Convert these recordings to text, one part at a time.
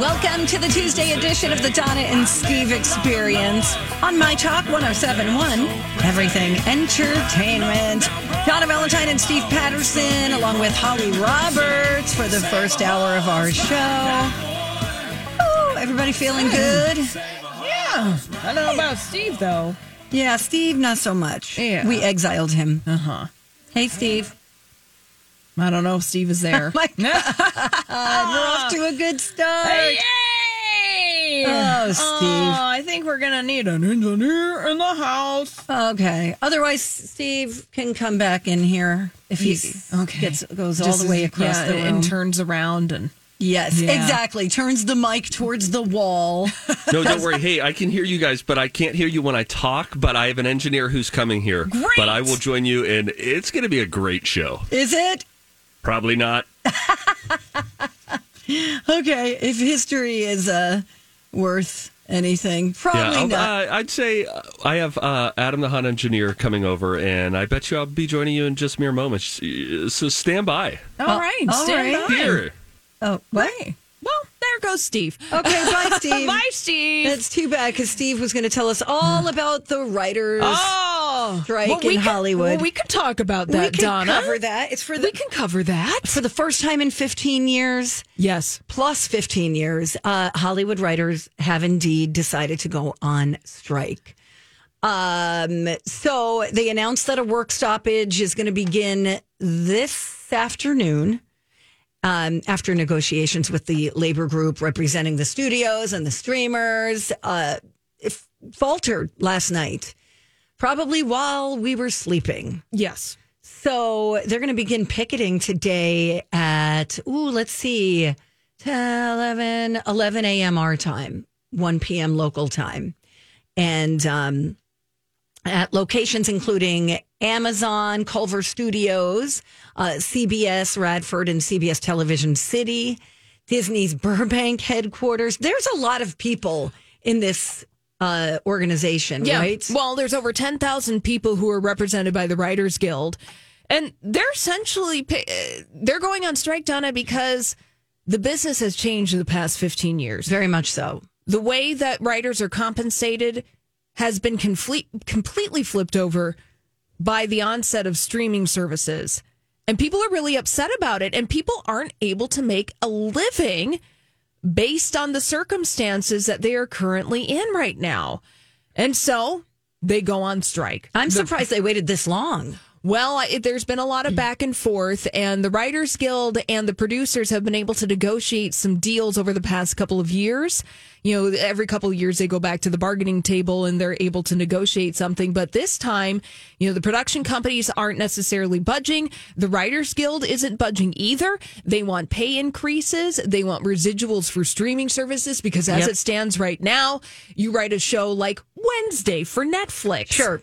Welcome to the Tuesday edition of the Donna and Steve Experience on My Talk 1071, Everything Entertainment. Donna Valentine and Steve Patterson, along with Holly Roberts for the first hour of our show. Oh, everybody feeling good? Yeah. I don't know about Steve, though. Yeah, Steve, not so much. Yeah. We exiled him. Uh huh. Hey, Steve. I don't know if Steve is there. My God, we're off to a good start. Yay! Oh, Steve. Oh, I think we're going to need an engineer in the house. Okay. Otherwise, Steve can come back in here if he Okay. gets goes all the way across yeah, the room. And turns around and. yes, Yeah. exactly. Turns the mic towards the wall. No, don't worry. Hey, I can hear you guys, but I can't hear you when I talk. But I have an engineer who's coming here. Great. But I will join you, and it's going to be a great show. Is it? Probably not. Okay. If history is uh, worth anything, probably yeah, not. uh, I'd say uh, I have uh, Adam the Hunt engineer coming over, and I bet you I'll be joining you in just mere moments. So stand by. All right. all stand right. by. Here. oh, what? Hey. Well, there goes Steve. Okay, bye, Steve. Bye, Steve. That's too bad because Steve was going to tell us all about the writers. oh, strike well, we in could- Hollywood. well, we could talk about we that, can Donna. cover that. It's for the We can cover that. for the first time in 15 years. Yes. plus 15 years, uh, Hollywood writers have indeed decided to go on strike. Um, so they announced that a work stoppage is going to begin this afternoon. Um, after negotiations with the labor group representing the studios and the streamers, uh, faltered last night, probably while we were sleeping. Yes. So they're going to begin picketing today at, ooh, let's see, 10, 11, 11 a.m. our time, 1 p.m. local time. And um, at locations including Amazon, Culver Studios, uh, CBS Radford, and CBS Television City, Disney's Burbank headquarters. There's a lot of people in this uh, organization, Yeah. right? Well, there's over 10,000 people who are represented by the Writers Guild. And they're essentially uh, they're going on strike Donna because the business has changed in the past 15 years. Very much so. The way that writers are compensated has been complete, completely flipped over by the onset of streaming services. And people are really upset about it and people aren't able to make a living based on the circumstances that they are currently in right now. And so they go on strike. I'm The- surprised they waited this long. Well, I- there's been a lot of back and forth, and the Writers Guild and the producers have been able to negotiate some deals over the past couple of years. You know, every couple of years they go back to the bargaining table and they're able to negotiate something. But this time, you know, the production companies aren't necessarily budging. The Writers Guild isn't budging either. They want pay increases. They want residuals for streaming services because as Yep. it stands right now, you write a show like Wednesday for Netflix Sure.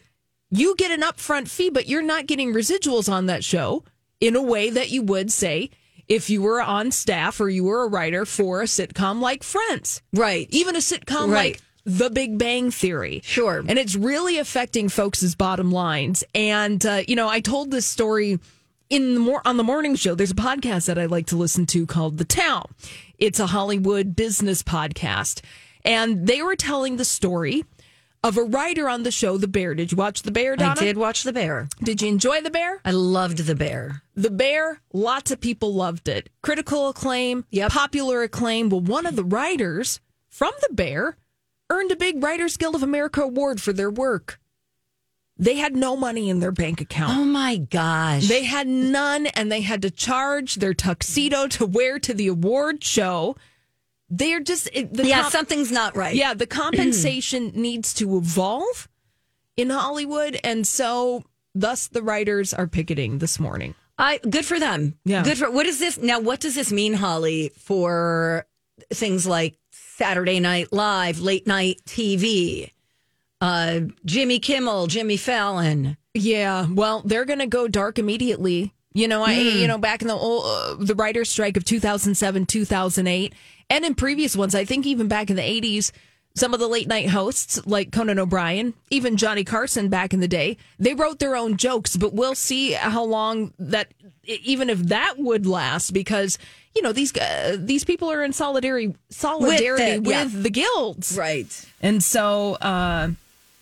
You get an upfront fee, but you're not getting residuals on that show in a way that you would say if you were on staff or you were a writer for a sitcom like Friends, Right. even a sitcom Right. like The Big Bang Theory. Sure. And it's really affecting folks' bottom lines. And, uh, you know, I told this story in the mor- on the morning show. There's a podcast that I like to listen to called The Town. It's a Hollywood business podcast. And they were telling the story of a writer on the show, The Bear. Did you watch The Bear, Donna? I did watch The Bear. Did you enjoy The Bear? I loved The Bear. The Bear, lots of people loved it. Critical acclaim, Yep. popular acclaim. Well, one of the writers from The Bear earned a big Writers Guild of America award for their work. They had no money in their bank account. Oh my gosh. They had none, and they had to charge their tuxedo to wear to the award show. They're just it- the yeah, comp- something's not right. yeah. The compensation needs to evolve in Hollywood, and so thus the writers are picketing this morning. I good for them. Yeah. Good for what is this now? What does this mean, Holly, for things like Saturday Night Live, late night TV, uh, Jimmy Kimmel, Jimmy Fallon? Yeah, well, they're going to go dark immediately. You know, I you know back in the old, uh, the writers' strike of 2007, 2008, and in previous ones, I think even back in the 80s, some of the late night hosts like Conan O'Brien, even Johnny Carson back in the day, they wrote their own jokes, but we'll see how long that even if that would last because you know these uh, these people are in solidarity solidarity with, yeah. the guilds. Right. And so uh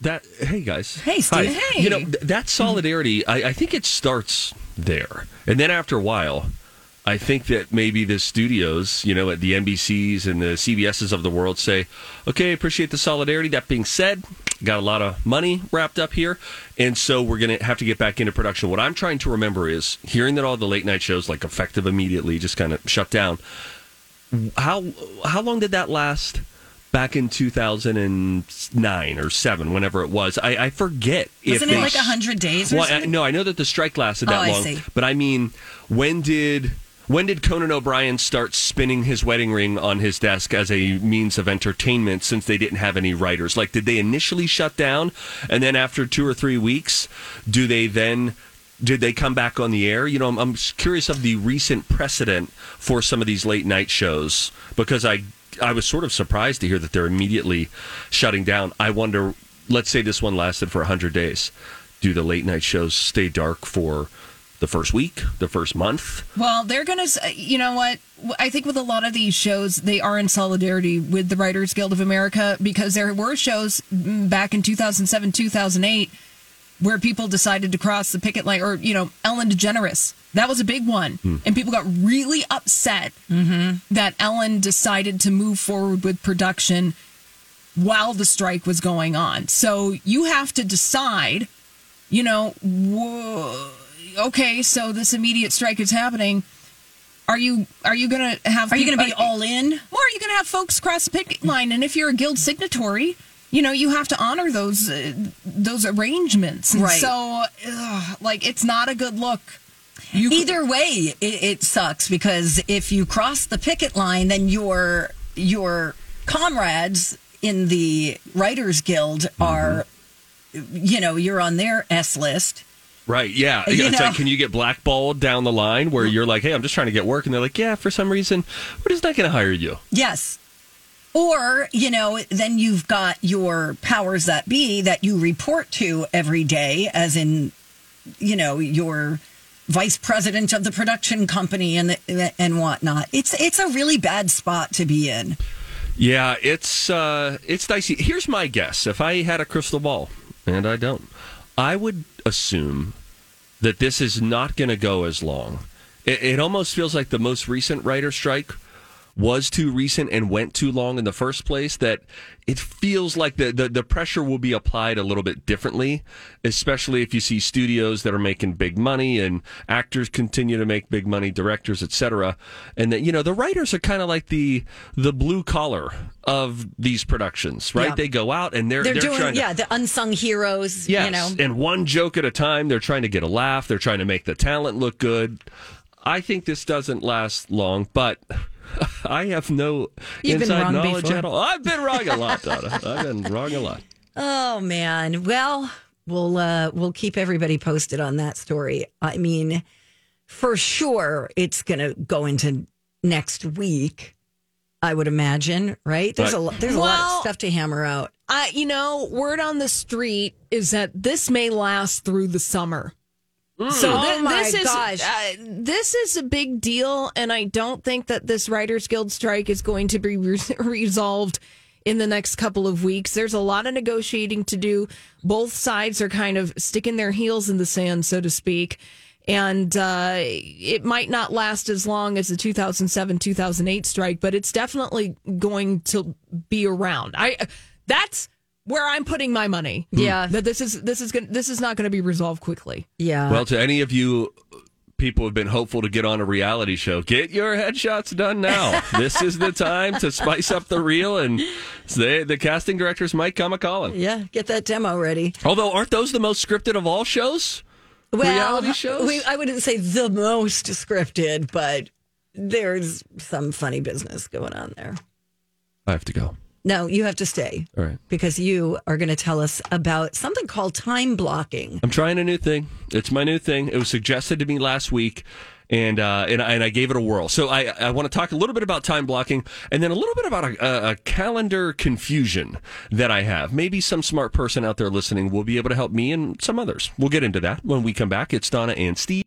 That hey guys, Hey, Steve. Hi. Hey. You know th- that solidarity. I, I think it starts there, and then after a while, I think that maybe the studios, you know, at the NBCs and the CBSs of the world say, "Okay, appreciate the solidarity." That being said, got a lot of money wrapped up here, and so we're going to have to get back into production. What I'm trying to remember is hearing that all the late night shows, like effective immediately, just kind of shut down. How how long did that last? Back in 2009 or 7, whenever it was. I, I forget. Wasn't it like 100 days or well, I, no, I know that the strike lasted that Oh, long. But I mean, when did when did Conan O'Brien start spinning his wedding ring on his desk as a means of entertainment since they didn't have any writers? Like, did they initially shut down, and then after two or three weeks, do they then? Did they come back on the air? You know, I'm, I'm curious of the recent precedent for some of these late night shows because I I was sort of surprised to hear that they're immediately shutting down. I wonder, let's say this one lasted for 100 days. Do the late night shows stay dark for the first week, the first month? Well, they're going to, uh, you know what? I think with a lot of these shows, they are in solidarity with the Writers Guild of America because there were shows mm, back in 2007, 2008 where people decided to cross the picket line, or, you know, Ellen DeGeneres. That was a big one. Hmm. And people got really upset mm-hmm. that Ellen decided to move forward with production while the strike was going on. So you have to decide, you know, whoa, okay, so this immediate strike is happening. Are you are you going to have Are you peop- going to be all in? or are you going to have folks cross the picket line? And if you're a guild signatory, you know you have to honor those uh, those arrangements. And Right. So, ugh, like, it's not a good look. You Either way, it, it sucks because if you cross the picket line, then your your comrades in the Writers Guild Mm-hmm. are, you know, you're on their S list. Right, yeah. You It's know- like, can you get blackballed down the line where you're like, hey, I'm just trying to get work? And they're like, yeah, for some reason, we're just not going to hire you. Yes. Or, you know, then you've got your powers that be that you report to every day, as in, you know, your vice president of the production company and the, and whatnot. It's it's a really bad spot to be in. Yeah, it's uh, it's dicey. Here's my guess: if I had a crystal ball, and I don't, I would assume that this is not going to go as long. It, it almost feels like the most recent writer strike was too recent and went too long in the first place. That it feels like the, the, the pressure will be applied a little bit differently, especially if you see studios that are making big money and actors continue to make big money, directors, etc. And that you know the writers are kind of like the the blue collar of these productions, right? Yeah. They go out and they're They're, they're, doing to yeah the unsung heroes. Yes, You know. and one joke at a time. They're trying to get a laugh. They're trying to make the talent look good. I think this doesn't last long, but I have no You've been inside wrong knowledge before. at all. I've been wrong a lot, Donna. I've been wrong a lot. Oh man. Well, we'll uh we'll keep everybody posted on that story. I mean, for sure it's going to go into next week. I would imagine, right? There's a Right. lo- there's a lot of stuff to hammer out. I, you know, word on the street is that this may last through the summer. So Oh my this is gosh. uh, this is a big deal, and I don't think that this Writers Guild strike is going to be re- resolved in the next couple of weeks. There's a lot of negotiating to do. Both sides are kind of sticking their heels in the sand, so to speak. And uh, it might not last as long as the 2007 2008 strike, but it's definitely going to be around. I That's where I'm putting my money. Hmm. Yeah. That this is this is gonna, this is not going to be resolved quickly. Yeah. Well, to any of you uh, people who have been hopeful to get on a reality show, get your headshots done now. this is the time to spice up the reel, and they, the casting directors might come a calling. yeah. Get that demo ready. Although, aren't those the most scripted of all shows? Well, Reality uh, shows? We, I wouldn't say the most scripted, but there's some funny business going on there. I have to go. No, you have to stay All right. because you are going to tell us about something called time blocking. I'm trying a new thing. It's my new thing. It was suggested to me last week. And, uh, and and I gave it a whirl. So I, I want to talk a little bit about time blocking, and then a little bit about a, a calendar confusion that I have. Maybe some smart person out there listening will be able to help me and some others. We'll get into that when we come back. It's Donna and Steve.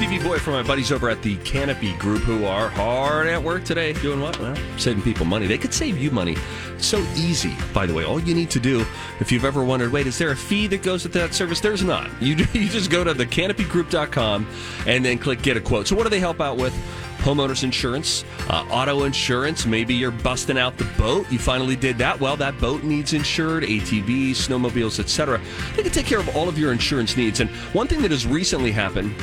Stevie Boy from my buddies over at the Canopy Group who are hard at work today. Doing what? Well, saving people money. They could save you money. So easy, by the way. All you need to do, if you've ever wondered, wait, is there a fee that goes with that service? There's not. You, you just go to thecanopygroup.com and then click get a quote. So what do they help out with? Homeowners insurance, uh, auto insurance. Maybe you're busting out the boat. You finally did that. Well, that boat needs insured, ATVs, snowmobiles, etc. They can take care of all of your insurance needs. And one thing that has recently happened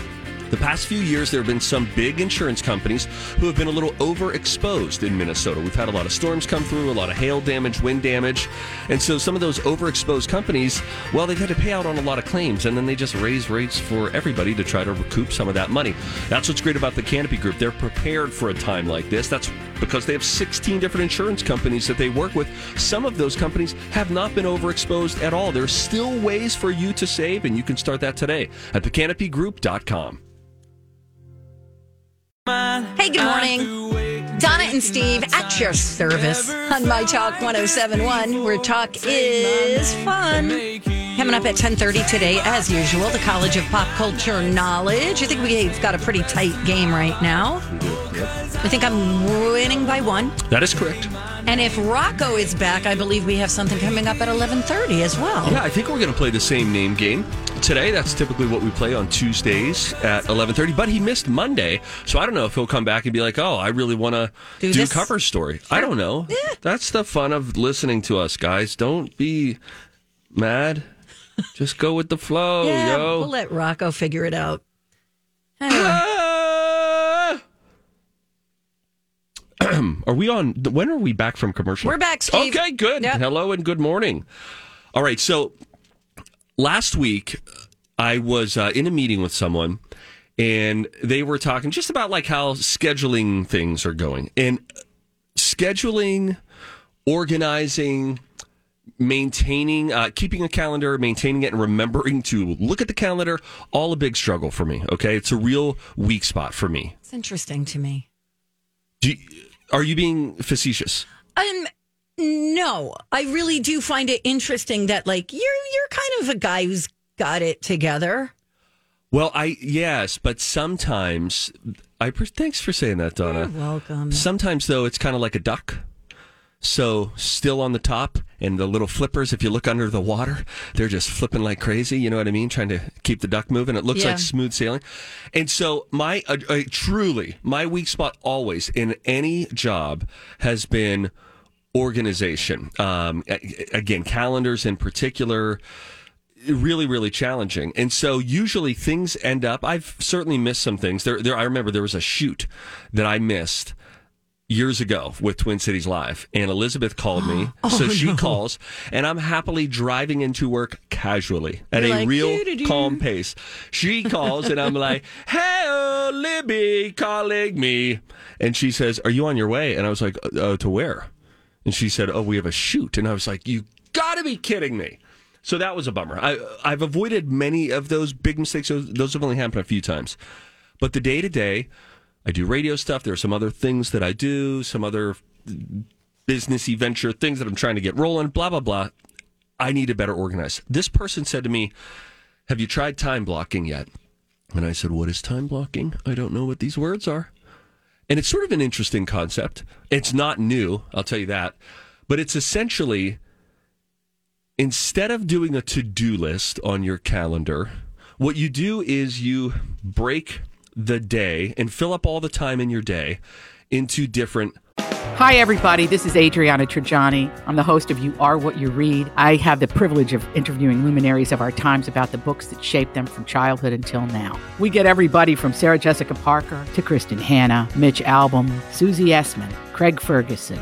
the past few years, there have been some big insurance companies who have been a little overexposed in Minnesota. We've had a lot of storms come through, a lot of hail damage, wind damage. And so some of those overexposed companies, well, they've had to pay out on a lot of claims, and then they just raise rates for everybody to try to recoup some of that money. That's what's great about the Canopy Group. They're prepared for a time like this. That's because they have 16 different insurance companies that they work with. Some of those companies have not been overexposed at all. There's still ways for you to save, and you can start that today at thecanopygroup.com. Hey, good morning. Donna and Steve at your service on My Talk 1071, where talk is fun. Coming up at 10:30 today, as usual, the College of Pop Culture Knowledge. I think we've got a pretty tight game right now. I think I'm winning by one. That is correct. And if Rocco is back, I believe we have something coming up at 11:30 as well. Yeah, I think we're going to play the same name game today. That's typically what we play on Tuesdays at 11:30. But he missed Monday, so I don't know if he'll come back and be like, "Oh, I really want to Do do, cover story." I don't know. That's the fun of listening to us, guys. Don't be mad. Just go with the flow, Yeah, yo. we'll let Rocco figure it out. Anyway. Are we on? When are we back from commercial? We're back, Steve. Okay, good. Yep. Hello and good morning. All right, so last week I was uh, in a meeting with someone, and they were talking just about like how scheduling things are going, and scheduling, organizing, maintaining, uh, keeping a calendar, maintaining it, and remembering to look at the calendar. All a big struggle for me. Okay, it's a real weak spot for me. It's interesting to me. Do you, are you being facetious? Um, no, I really do find it interesting that like you're you're kind of a guy who's got it together. Well, I yes, but sometimes I thanks for saying that, Donna. You're welcome. Sometimes though, it's kind of like a duck. So still on the top, and the little flippers. If you look under the water, they're just flipping like crazy. You know what I mean? Trying to keep the duck moving. It looks Yeah. like smooth sailing. And so my uh, uh, truly my weak spot always in any job has been organization. Um, again, calendars in particular really really challenging and so usually things end up i've certainly missed some things there there i remember there was a shoot that i missed years ago with Twin Cities Live, and Elizabeth called me. Oh, so she calls, and I'm happily driving into work casually at You're a like, real "Doo-doo-doo." calm pace. She calls, and I'm like, "Hey, Libby, calling me," and she says, "Are you on your way?" And I was like, "Uh, to where?" And she said, "Oh, we have a shoot," and I was like, "You got to be kidding me!" So that was a bummer. I, I've avoided many of those big mistakes. Those, those have only happened a few times. But the day to day, I do radio stuff. There are some other things that I do, some other businessy venture things that I'm trying to get rolling, blah, blah, blah. I need to better organize. This person said to me, Have you tried time blocking yet? And I said, What is time blocking? I don't know what these words are. And it's sort of an interesting concept. It's not new, I'll tell you that. But it's essentially instead of doing a to do list on your calendar, what you do is you break the day and fill up all the time in your day into different Hi, everybody. This is Adriana Trigiani. I'm the host of You Are What You Read. I have the privilege of interviewing luminaries of our times about the books that shaped them from childhood until now. We get everybody from Sarah Jessica Parker to Kristin Hannah, Mitch Albom, Susie Essman, Craig Ferguson,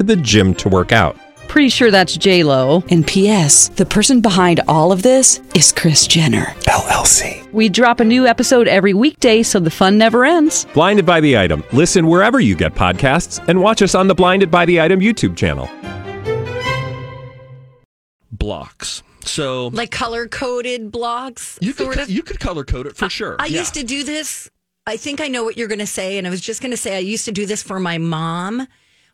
to the gym to work out. Pretty sure that's J Lo. And P.S. The person behind all of this is Kris Jenner LLC. We drop a new episode every weekday, so the fun never ends. Blinded by the item. Listen wherever you get podcasts, and watch us on the Blinded by the Item YouTube channel. Blocks. So Like color coded blocks, you could sort of. you could color code it for sure. I Yeah. used to do this. I think I know what you're going to say. And I was just going to say, I used to do this for my mom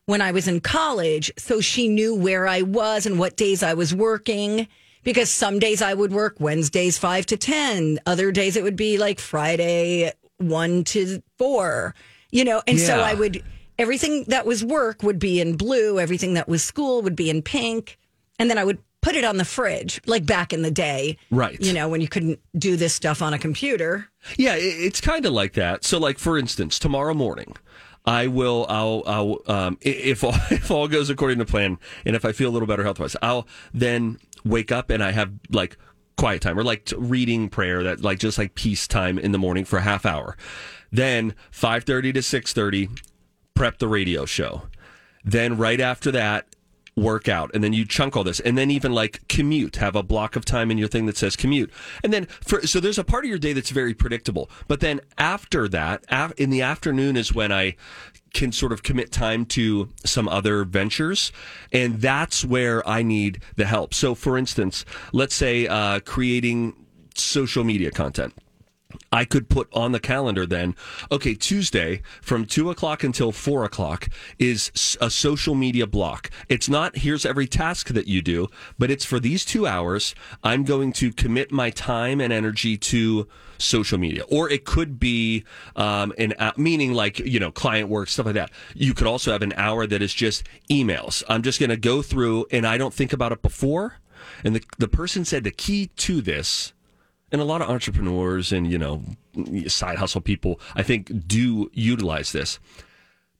when I was in college. So she knew where I was and what days I was working. Because some days I would work Wednesdays, five to 10. Other days it would be like Friday, one to four, you know? And so I would, everything that was work would be in blue, everything that was school would be in pink. And then I would put it on the fridge, like back in the day. Right. You know, when you couldn't do this stuff on a computer. Yeah, it's kind of like that. So, like for instance, tomorrow morning, I will. I'll. I'll. Um, if all, if all goes according to plan, and if I feel a little better health wise, I'll then wake up and I have like quiet time or like reading prayer that like just like peace time in the morning for a half hour. Then five thirty to six thirty, prep the radio show. Then right after that, work out and then you chunk all this and then even like commute. Have a block of time in your thing that says commute. And then for so there's a part of your day that's very predictable. But then after that in the afternoon is when i can sort of commit time to some other ventures and that's where i need the help. So for instance let's say uh, creating social media content I could put on the calendar then, okay, Tuesday from two o'clock until four o'clock is a social media block. It's not here's every task that you do, but it's for these two hours. I'm going to commit my time and energy to social media, or it could be um, an meaning like you know client work stuff like that. You could also have an hour that is just emails. I'm just going to go through, and I don't think about it before. And the the person said the key to this and a lot of entrepreneurs and you know side hustle people i think do utilize this.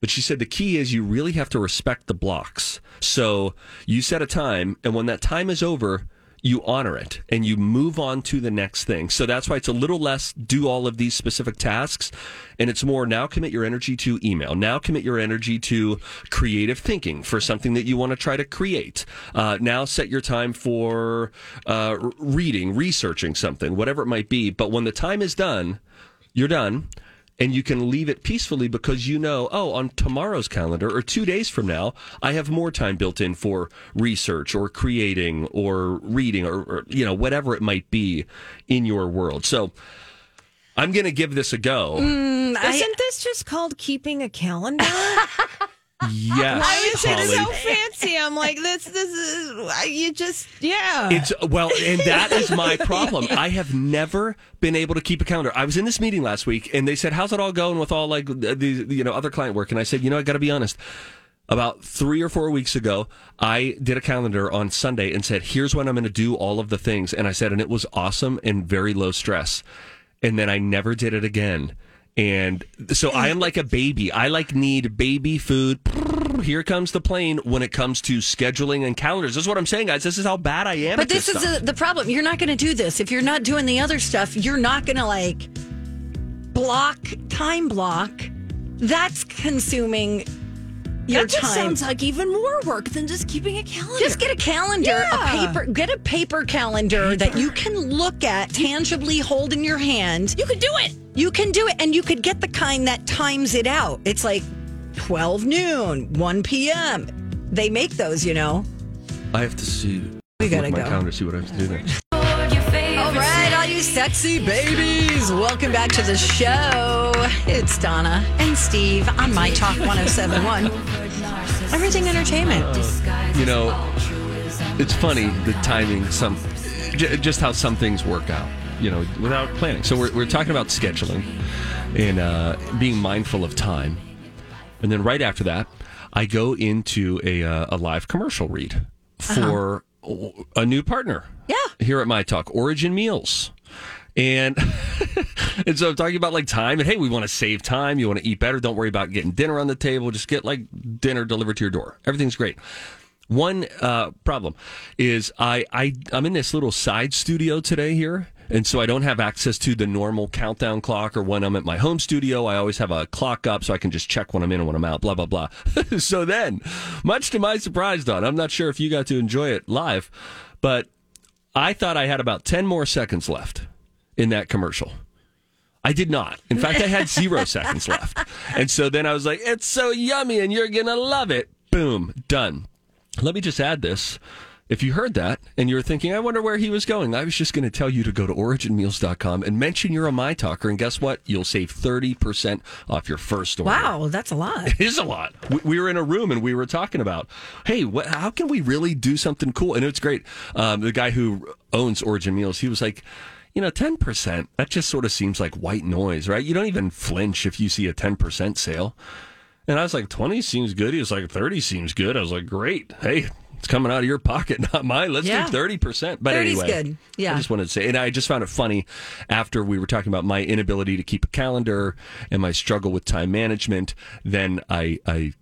But she said the key is you really have to respect the blocks. So you set a time and when that time is over you honor it and you move on to the next thing. So that's why it's a little less do all of these specific tasks and it's more now commit your energy to email. Now commit your energy to creative thinking for something that you want to try to create. Uh, now set your time for uh, reading researching something whatever it might be. But when the time is done you're done and you can leave it peacefully because you know, oh, on tomorrow's calendar or two days from now, I have more time built in for research or creating or reading or, or you know, whatever it might be in your world. So I'm going to give this a go. Mm, Isn't this just called keeping a calendar? Yes, is it Holly. so fancy? I'm like this. This is you just yeah. It's well, and that is my problem. I have never been able to keep a calendar. I was in this meeting last week, and they said, "How's it all going with all like the, the you know other client work?" And I said, "You know, I got to be honest." About three or four weeks ago, I did a calendar on Sunday and said, "Here's when I'm going to do all of the things." And I said, and it was awesome and very low stress. And then I never did it again. And so I am like a baby. I like need baby food. Here comes the plane when it comes to scheduling and calendars. This is what I'm saying, guys. This is how bad I am. But at this is a, the problem. You're not going to do this if you're not doing the other stuff. You're not going to like block time block. That's consuming your that just time. sounds like even more work than just keeping a calendar. Just get a calendar, Yeah. a paper, get a paper calendar that you can look at, tangibly hold in your hand. You could do it. You can do it, and you could get the kind that times it out. It's like 12 noon, 1 p.m. They make those, you know. I have to see. We gotta look at my go. calendar, see what I have to do there. All right, all you sexy babies, welcome back to the show. It's Donna and Steve on My Talk 1071. Everything entertainment. You know, it's funny the timing. Some j- just how some things work out. You know, without planning. So we're we're talking about scheduling and uh, being mindful of time, and then right after that, I go into a uh, a live commercial read for a new partner. Yeah. Here at My Talk, Origin Meals. And and so I'm talking about like time and hey, we want to save time. You want to eat better. Don't worry about getting dinner on the table. Just get like dinner delivered to your door. Everything's great. One uh, problem is I, I I'm in this little side studio today here, and so I don't have access to the normal countdown clock. Or when I'm at my home studio, I always have a clock up so I can just check when I'm in and when I'm out. Blah blah blah. so then, much to my surprise, Don, I'm not sure if you got to enjoy it live, but I thought I had about ten more seconds left in that commercial. I did not. In fact, I had zero seconds left. And so then I was like, it's so yummy and you're going to love it. Boom, done. Let me just add this. If you heard that and you're thinking, I wonder where he was going, I was just going to tell you to go to originmeals.com and mention you're a My Talker. And guess what? You'll save 30% off your first order. Wow, that's a lot. It is a lot. We, we were in a room and we were talking about, hey, what, how can we really do something cool? And it's great. Um, the guy who owns Origin Meals, he was like, you know, 10%, that just sort of seems like white noise, right? You don't even flinch if you see a 10% sale. And I was like, 20 seems good. He was like, 30 seems good. I was like, great. Hey, it's coming out of your pocket, not mine. Let's Yeah. do 30%. But 30's anyway, good. Yeah. I just wanted to say, and I just found it funny after we were talking about my inability to keep a calendar and my struggle with time management. Then I, I,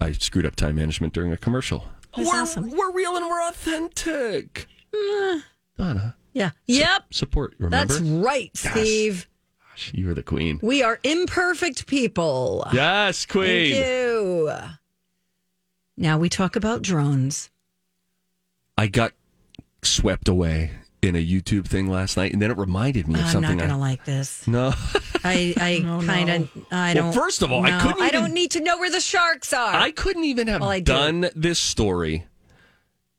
I screwed up time management during a commercial. That's we're, awesome. we're real and we're authentic. Mm. Donna, Yeah. Yep. support, remember? That's right, Steve. you are the queen. We are imperfect people. Yes, queen. Thank you. Now we talk about drones. I got swept away in a YouTube thing last night, and then it reminded me of I'm something. not going to I, like this. no, I, I oh, kind of, I don't. first of all, I couldn't I don't need to know where the sharks are. I couldn't even have Well, I do. done this story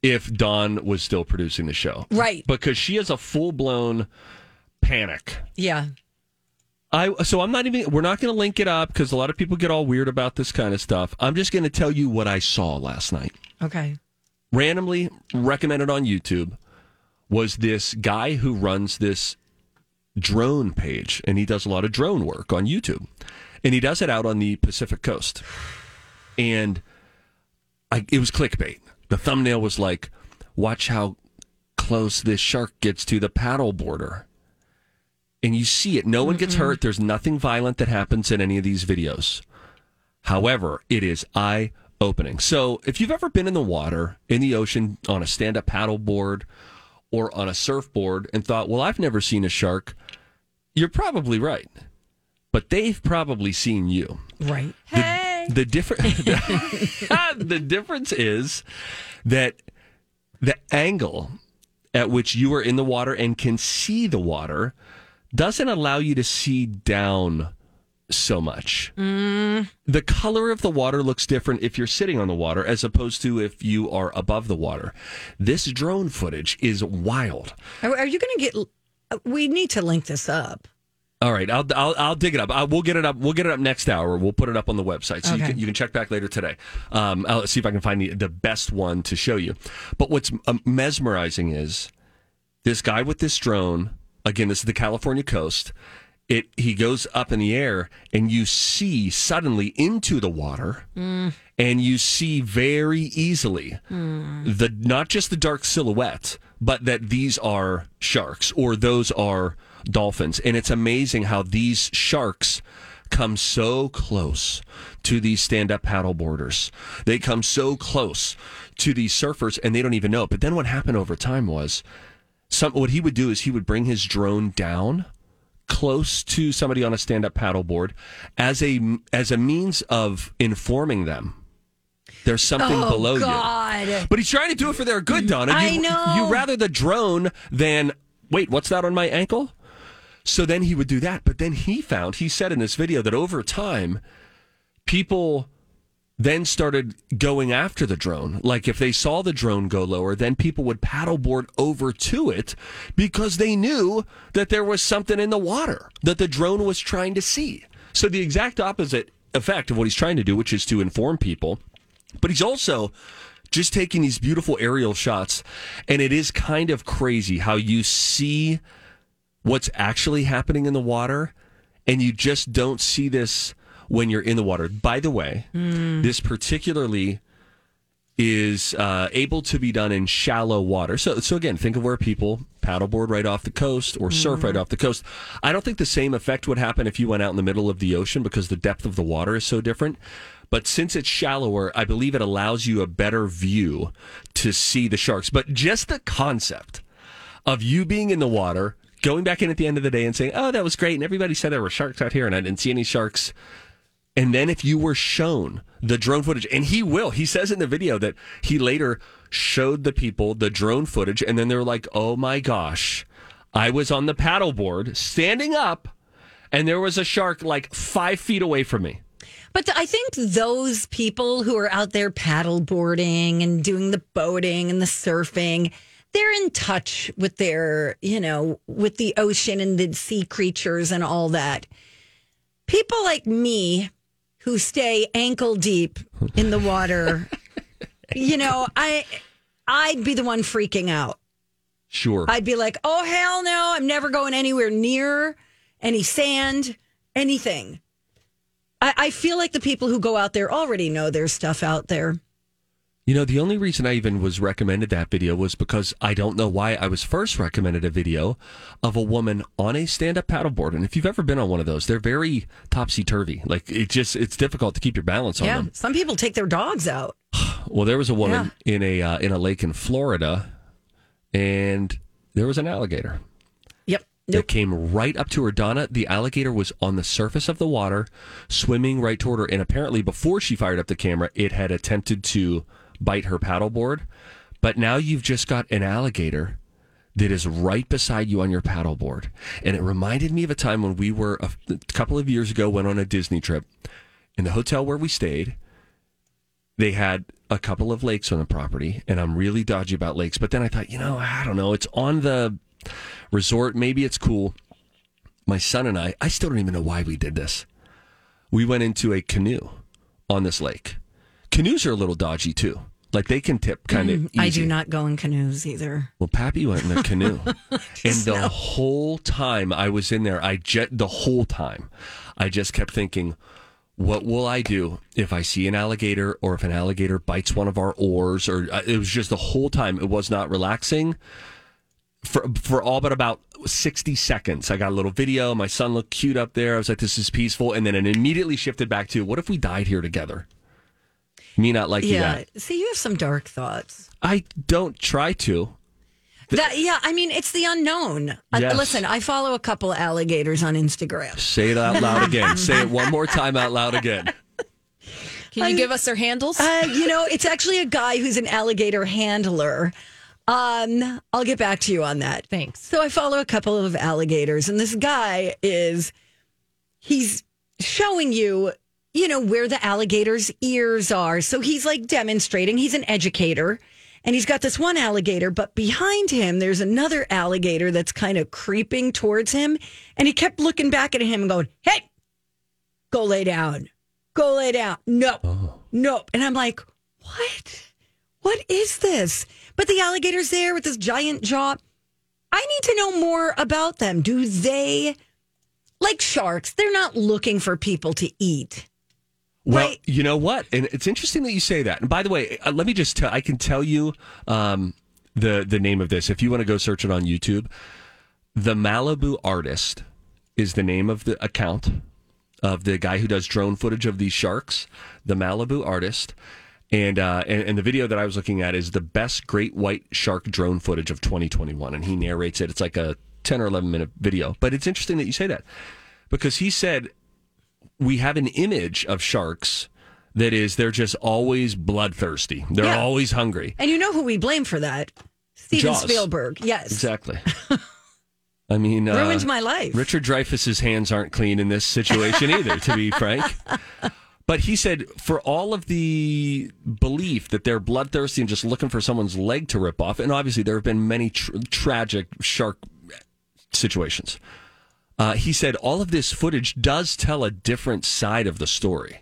if Dawn was still producing the show, Right. Because she has a full blown panic. yeah. I so I'm not even. We're not going to link it up because a lot of people get all weird about this kind of stuff. I'm just going to tell you what I saw last night. Okay. randomly recommended on YouTube was this guy who runs this drone page and he does a lot of drone work on YouTube. And he does it out on the Pacific coast. And I, it was clickbait. The thumbnail was like, watch how close this shark gets to the paddle border. And you see it. No one gets mm-hmm. hurt. There's nothing violent that happens in any of these videos. However, it is eye opening. So, if you've ever been in the water, in the ocean, on a stand up paddle board or on a surfboard and thought, well, I've never seen a shark, you're probably right. But they've probably seen you. Right. The, the different the difference is that the angle at which you are in the water and can see the water doesn't allow you to see down so much. Mm. The color of the water looks different if you're sitting on the water as opposed to if you are above the water. This drone footage is wild. Are, are you going to get? Uh, we need to link this up. All right, I'll I'll, I'll dig it up. I, we'll get it up. We'll get it up next hour. We'll put it up on the website, so you can you can check back later today. Um, I'll see if I can find the the best one to show you. But what's um, mesmerizing is this guy with this drone. Again, this is the California coast. It he goes up in the air, and you see suddenly into the water, and you see very easily the not just the dark silhouette, but that these are sharks or those are dolphins. And it's amazing how these sharks come so close to these stand-up paddle boarders. They come so close to these surfers and they don't even know it. But then what happened over time was some what he would do is he would bring his drone down close to somebody on a stand-up paddleboard as a as a means of informing them there's something Oh, below you. But he's trying to do it for their good, Donna. I you, know. You rather the drone than wait, what's that on my ankle? So then he would do that. But then he found, he said in this video that over time, people then started going after the drone. Like if they saw the drone go lower, then people would paddleboard over to it because they knew that there was something in the water that the drone was trying to see. So the exact opposite effect of what he's trying to do, which is to inform people But he's also just taking these beautiful aerial shots, and it is kind of crazy how you see what's actually happening in the water, and you just don't see this when you're in the water. By the way, this particularly is uh, able to be done in shallow water. So, so again, think of where people paddleboard right off the coast or surf right off the coast. I don't think the same effect would happen if you went out in the middle of the ocean because the depth of the water is so different. But since it's shallower, I believe it allows you a better view to see the sharks. But just the concept of you being in the water, going back in at the end of the day and saying, "Oh, that was great," and everybody said there were sharks out here, and I didn't see any sharks. And then if you were shown the drone footage, and he will, he says in the video that he later showed the people the drone footage, and then they were like, "Oh my gosh, I was on the paddleboard standing up, and there was a shark like five feet away from me." But I think those people who are out there paddle boarding and doing the boating and the surfing, they're in touch with their, you know, with the ocean and the sea creatures and all that. People like me who stay ankle deep in the water, you know, I I'd be the one freaking out. Sure. I'd be like, "Oh hell no, I'm never going anywhere near any sand, anything." I, I feel like the people who go out there already know there's stuff out there. You know, the only reason I even was recommended that video was because I don't know why I was first recommended a video of a woman on a stand up paddleboard. And if you've ever been on one of those, they're very topsy turvy. Like it just, it's difficult to keep your balance on yeah, them. some people take their dogs out. Well, there was a woman in a, uh, in a lake in Florida and there was an alligator Yep. that came right up to her. Donna, the alligator was on the surface of the water, swimming right toward her. And apparently, before she fired up the camera, it had attempted to bite her paddleboard. But now you've just got an alligator that is right beside you on your paddleboard. And it reminded me of a time when we were a, couple of years ago, went on a Disney trip. In the hotel where we stayed, they had a couple of lakes on the property, and I'm really dodgy about lakes. But then I thought, you know, I don't know. It's on the resort. Maybe it's cool. My son and I, I still don't even know why we did this. We went into a canoe on this lake. Canoes are a little dodgy too. Like they can tip kind of. I do not go in canoes either. Well, Pappy went in a canoe, and the whole time I was in there, I jet the whole time, I just kept thinking, what will I do if I see an alligator or if an alligator bites one of our oars? Or uh, it was just the whole time. It was not relaxing for for all but about sixty seconds. I got a little video. My son looked cute up there. I was like, "This is peaceful," and then it immediately shifted back to, "What if we died here together?" Me not liking Yeah. that. See, you have some dark thoughts. I don't try to. That yeah, I mean, it's the unknown. Uh, listen, I follow a couple alligators on Instagram. Say it out loud again. Say it one more time out loud again. Can you give us their handles? Uh, you know, it's actually a guy who's an alligator handler. Um, I'll get back to you on that. Thanks. So I follow a couple of alligators, and this guy is he's showing you, you know, where the alligator's ears are. So he's like demonstrating. He's an educator, and he's got this one alligator, but behind him there's another alligator that's kind of creeping towards him, and he kept looking back at him and going, "Hey, go lay down, go lay down." No, oh. nope. And I'm like, what? What is this? But the alligator's there with this giant jaw. I need to know more about them. Do they, like sharks, they're not looking for people to eat. Well, you know what? And it's interesting that you say that. And by the way, uh, let me just tell I can tell you um, the the name of this if you want to go search it on YouTube. The Malibu Artist is the name of the account of the guy who does drone footage of these sharks, the Malibu Artist. And, uh, and and the video that I was looking at is the best great white shark drone footage of 2021, and he narrates it. It's like a 10 or 11 minute video, but it's interesting that you say that because he said we have an image of sharks that is they're just always bloodthirsty. They're Yeah. always hungry. And you know who we blame for that? Steven Jaws. Spielberg. Yes. Exactly. I mean, uh, Ruined my life. Richard Dreyfuss's hands aren't clean in this situation either, to be frank. But he said for all of the belief that they're bloodthirsty and just looking for someone's leg to rip off, and obviously there have been many tr- tragic shark situations. Uh, he said all of this footage does tell a different side of the story.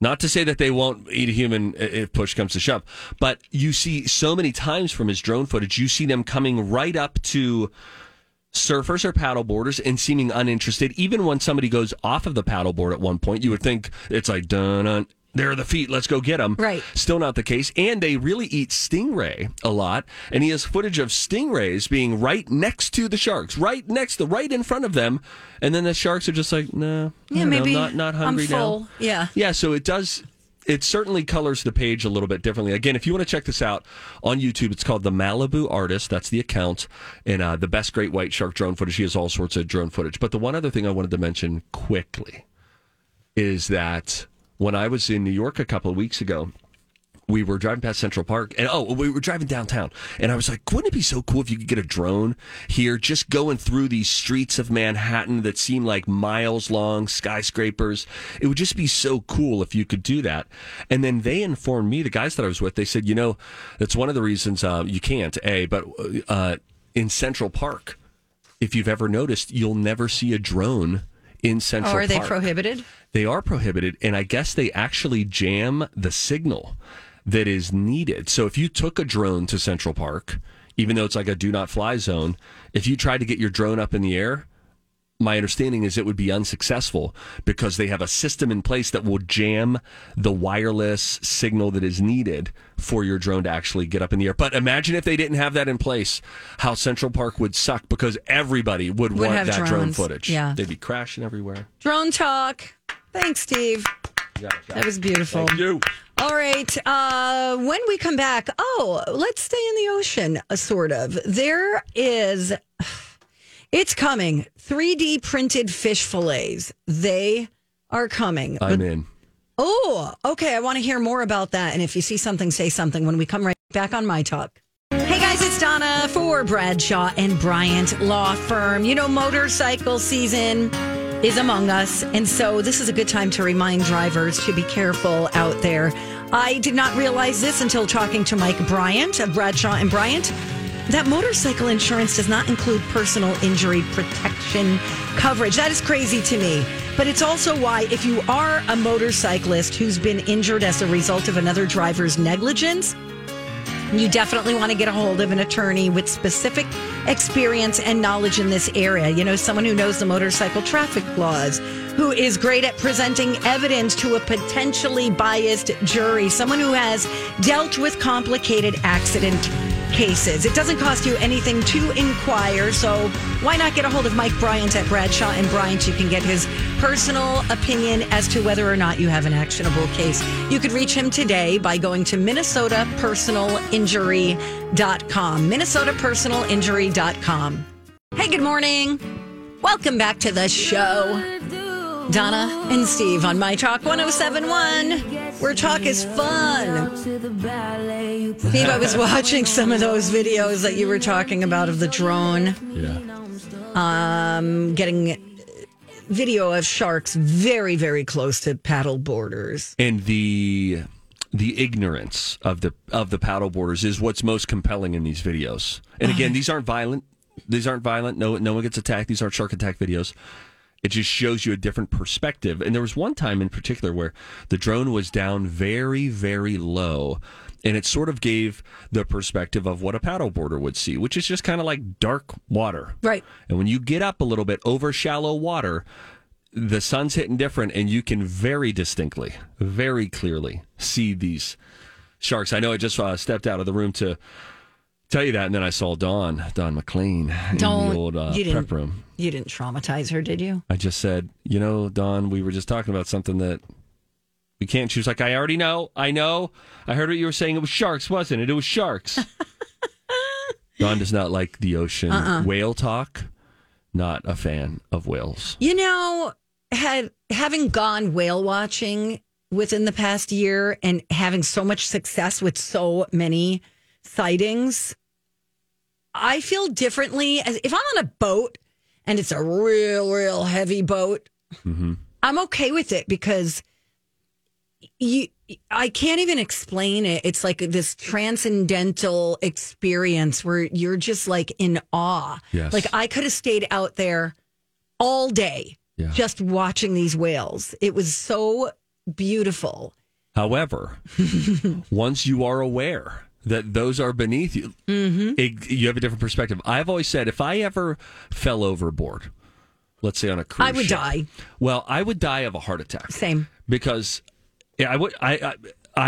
Not to say that they won't eat a human if push comes to shove, but you see so many times from his drone footage, you see them coming right up to surfers or paddleboarders and seeming uninterested. Even when somebody goes off of the paddleboard at one point, you would think it's like dun dun. There are the feet. Let's go get them. Right. Still not the case. And they really eat stingray a lot. And he has footage of stingrays being right next to the sharks, right next to, right in front of them. And then the sharks are just like, no, Yeah, I don't know, maybe not not I'm hungry full. now. Yeah. Yeah, so it does. It certainly colors the page a little bit differently. Again, if you want to check this out on YouTube, it's called the Malibu Artist. That's the account, and uh, the best great white shark drone footage. He has all sorts of drone footage. But the one other thing I wanted to mention quickly is that when I was in New York a couple of weeks ago, we were driving past Central Park, and oh, we were driving downtown, and I was like, wouldn't it be so cool if you could get a drone here, just going through these streets of Manhattan that seem like miles long, skyscrapers? It would just be so cool if you could do that. And then they informed me, the guys that I was with, they said, you know, that's one of the reasons uh, you can't, A, but uh, in Central Park, if you've ever noticed, you'll never see a drone in Central Oh, are they Park. prohibited? They are prohibited, and I guess they actually jam the signal that is needed. So if you took a drone to Central Park, even though it's like a do not fly zone, if you tried to get your drone up in the air, my understanding is it would be unsuccessful because they have a system in place that will jam the wireless signal that is needed for your drone to actually get up in the air. But imagine if they didn't have that in place, how Central Park would suck because everybody would, Would want that drone footage. Yeah. They'd be crashing everywhere. Drone talk. Thanks, Steve. That was beautiful. Thank you. All right. Uh, when we come back, oh, let's stay in the ocean, uh, sort of. There is, it's coming 3D printed fish fillets. They are coming. I'm But- in. Oh, okay. I want to hear more about that. And if you see something, say something when we come right back on My Talk. Hey guys, it's Donna for Bradshaw and Bryant Law Firm. You know, motorcycle season is among us. And so this is a good time to remind drivers to be careful out there. I did not realize this until talking to Mike Bryant of Bradshaw and Bryant that motorcycle insurance does not include personal injury protection coverage. That is crazy to me. But it's also why, if you are a motorcyclist who's been injured as a result of another driver's negligence, you definitely want to get a hold of an attorney with specific experience and knowledge in this area. You know, someone who knows the motorcycle traffic laws, who is great at presenting evidence to a potentially biased jury, someone who has dealt with complicated accident cases. It doesn't cost you anything to inquire, so why not get a hold of Mike Bryant at Bradshaw and Bryant? You can get his personal opinion as to whether or not you have an actionable case. You could reach him today by going to minnesotapersonalinjury.com. minnesotapersonalinjury.com. Hey, good morning. Welcome back to the show. Donna and Steve on My Talk 1071, where talk is fun. Steve, I was watching some of those videos that you were talking about of the drone. Yeah. Um, getting video of sharks very, very close to paddle boarders. and the the ignorance of the of the paddleboarders is what's most compelling in these videos. And again, these aren't violent. These aren't violent. No, no one gets attacked. These aren't shark attack videos. It just shows you a different perspective. And there was one time in particular where the drone was down very, very low. And it sort of gave the perspective of what a paddleboarder would see, which is just kind of like dark water. Right. And when you get up a little bit over shallow water, the sun's hitting different, and you can very distinctly, very clearly see these sharks. I know I just uh, stepped out of the room to tell you that, and then I saw Don Don McLean, in Don't the old uh, prep room. you didn't traumatize her, did you? I just said, you know, Don, we were just talking about something that we can't. She was like, I already know. I know. I heard what you were saying. It was sharks, wasn't it? It was sharks. Don does not like the ocean. Uh-uh. Whale talk, not a fan of whales. You know, had having gone whale watching within the past year and having so much success with so many sightings, I feel differently. As if I'm on a boat and it's a real, real heavy boat, mm-hmm. I'm okay with it because you. I can't even explain it. It's like this transcendental experience where you're just like in awe. Yes. Like I could have stayed out there all day Yeah. just watching these whales. It was so beautiful. However, once you are aware that those are beneath you, Mm-hmm. it, you have a different perspective. I've always said if I ever fell overboard, let's say on a cruise, I would ship, die. Well, I would die of a heart attack. Same. because yeah, I would I I,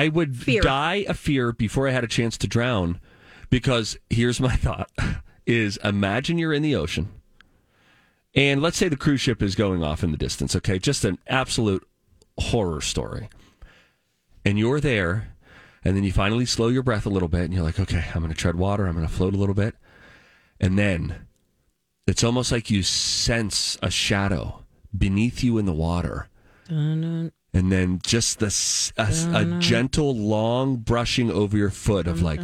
I would Fear. die of fear before I had a chance to drown. Because here's my thought: is imagine you're in the ocean, and let's say the cruise ship is going off in the distance. Okay, just an absolute horror story, and you're there. And then you finally slow your breath a little bit, and you're like, okay, I'm going to tread water. I'm going to float a little bit. And then it's almost like you sense a shadow beneath you in the water. And then just the, a, a gentle, long brushing over your foot of like,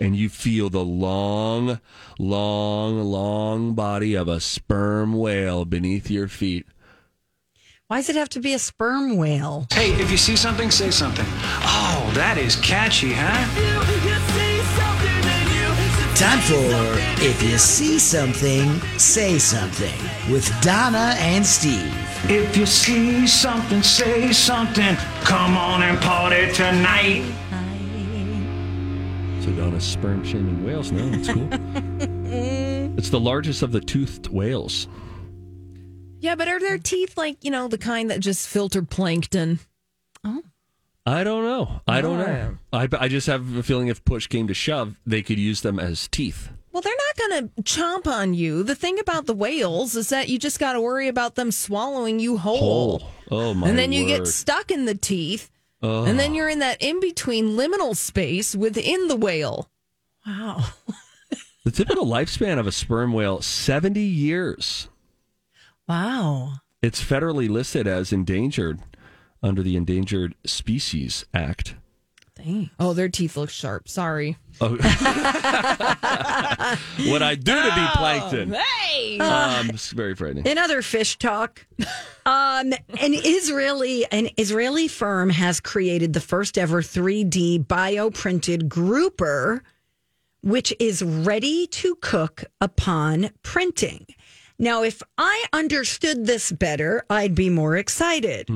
and you feel the long, long, long body of a sperm whale beneath your feet. Why does it have to be a sperm whale? Hey, if you see something, say something. Oh, that is catchy, huh? Time for If You See Something, Say Something with Donna and Steve. If you see something, say something. Come on and party tonight. So Donna's sperm shaming whales. No, it's cool. it's the largest of the toothed whales. Yeah, but are their mm. teeth like, you know, the kind that just filter plankton? Oh. I don't know. I don't know. I, I just have a feeling if push came to shove, they could use them as teeth. Well, they're not going to chomp on you. The thing about the whales is that you just got to worry about them swallowing you whole. Whole. Oh my! and then you get stuck in the teeth. Oh. And then you're in that in between liminal space within the whale. Wow. the typical lifespan of a sperm whale seventy years. Wow. It's federally listed as endangered under the Endangered Species Act. Dang. Oh, their teeth look sharp. Sorry. Oh. what I do to be plankton. Hey! Um, it's very frightening. In other fish talk, um, an Israeli an Israeli firm has created the first ever 3D bioprinted grouper, which is ready to cook upon printing. Now, if I understood this better, I'd be more excited.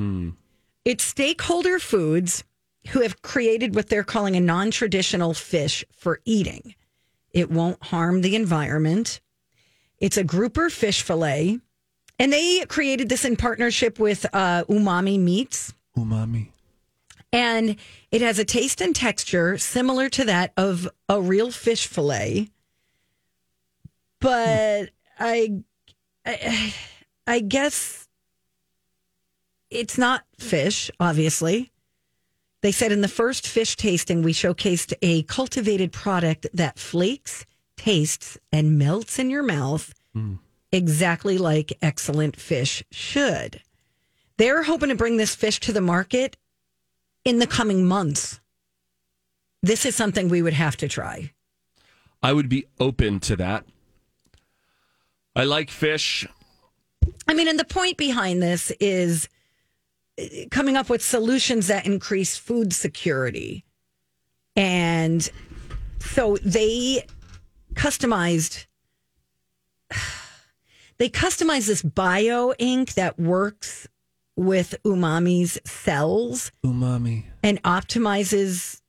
It's Steakholder Foods who have created what they're calling a non traditional fish for eating. It won't harm the environment. It's a grouper fish fillet. And they created this in partnership with uh, Umami Meats. Umami. And it has a taste and texture similar to that of a real fish fillet. But I, I, I guess it's not fish, obviously. They said in the first fish tasting, we showcased a cultivated product that flakes, tastes, and melts in your mouth hmm. exactly like excellent fish should. They're hoping to bring this fish to the market in the coming months. This is something we would have to try. I would be open to that. I like fish. I mean, and the point behind this is uh, coming up with solutions that increase food security. And so they customized they customized this bio ink that works with umami's cells Umami. and optimizes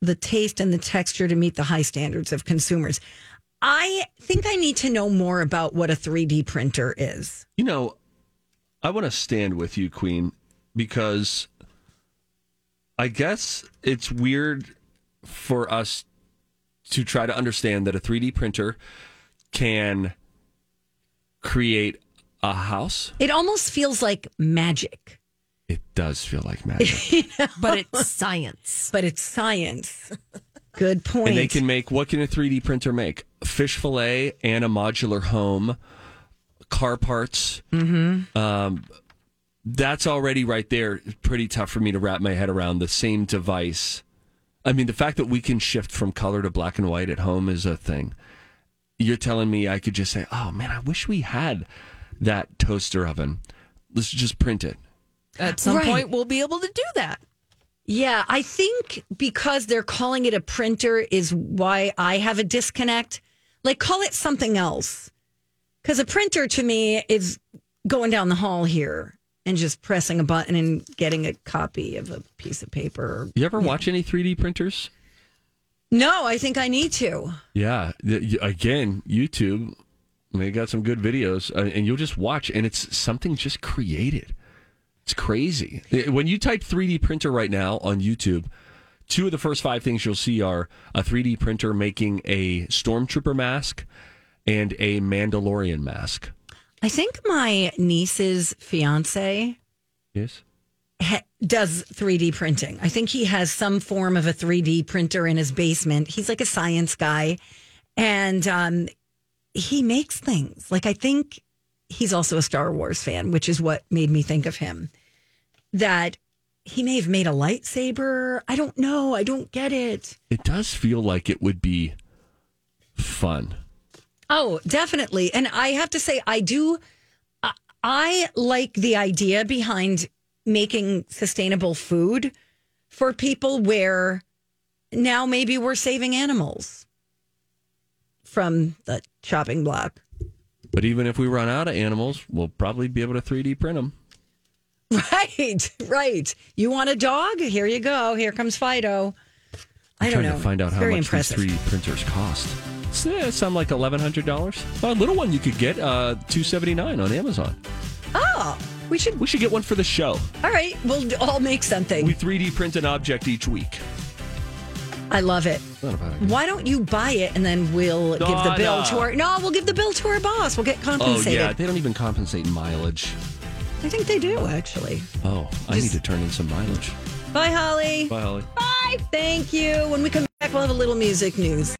the taste and the texture to meet the high standards of consumers. I think I need to know more about what a 3D printer is. You know, I want to stand with you, Queen, because I guess it's weird for us to try to understand that a 3D printer can create a house. It almost feels like magic, It does feel like magic. But it's science. but it's science. Good point. and they can make what can a 3D printer make? Fish fillet and a modular home, car parts. Mm-hmm. Um, that's already right there. Pretty tough for me to wrap my head around the same device. I mean, the fact that we can shift from color to black and white at home is a thing. You're telling me I could just say, "Oh man, I wish we had that toaster oven. Let's just print it." At some Right. point, we'll be able to do that. Yeah, I think because they're calling it a printer is why I have a disconnect. Like, call it something else. Because a printer to me is going down the hall here. and just pressing a button and getting a copy of a piece of paper. You ever watch any 3D printers? No, I think I need to. Yeah. Again, YouTube, they got some good videos, uh, and you'll just watch, and it's something just created. It's crazy. When you type 3D printer right now on YouTube, two of the first five things you'll see are a 3D printer making a stormtrooper mask and a Mandalorian mask. I think my niece's fiance Yes. ha- does 3D printing. I think he has some form of a 3D printer in his basement. He's like a science guy and um, he makes things. Like, I think he's also a Star Wars fan, which is what made me think of him. That he may have made a lightsaber. I don't know. I don't get it. It does feel like it would be fun. Oh, definitely. And I have to say, I do. I- I like the idea behind making sustainable food for people where now maybe we're saving animals from the chopping block. But even if we run out of animals, we'll probably be able to 3D print them. Right, right. You want a dog? Here you go. Here comes Fido. I I'm don't trying know. to find out It's how much impressive. these 3D printers cost. Eh, some like eleven hundred dollars. A little one you could get uh, two seventy nine on Amazon. Oh, we should we should get one for the show. All right, we'll all make something. We 3D print an object each week. I love it. Not a bad idea. Why don't you buy it and then we'll give the bill to our No, we'll give the bill to our boss. We'll get oh, compensated. Oh compensated. yeah, they don't even compensate mileage. I think they do actually. Oh, I need to turn in some mileage. Bye, Holly. Bye, Holly. Bye. Thank you. When we come back, we'll have a little music news.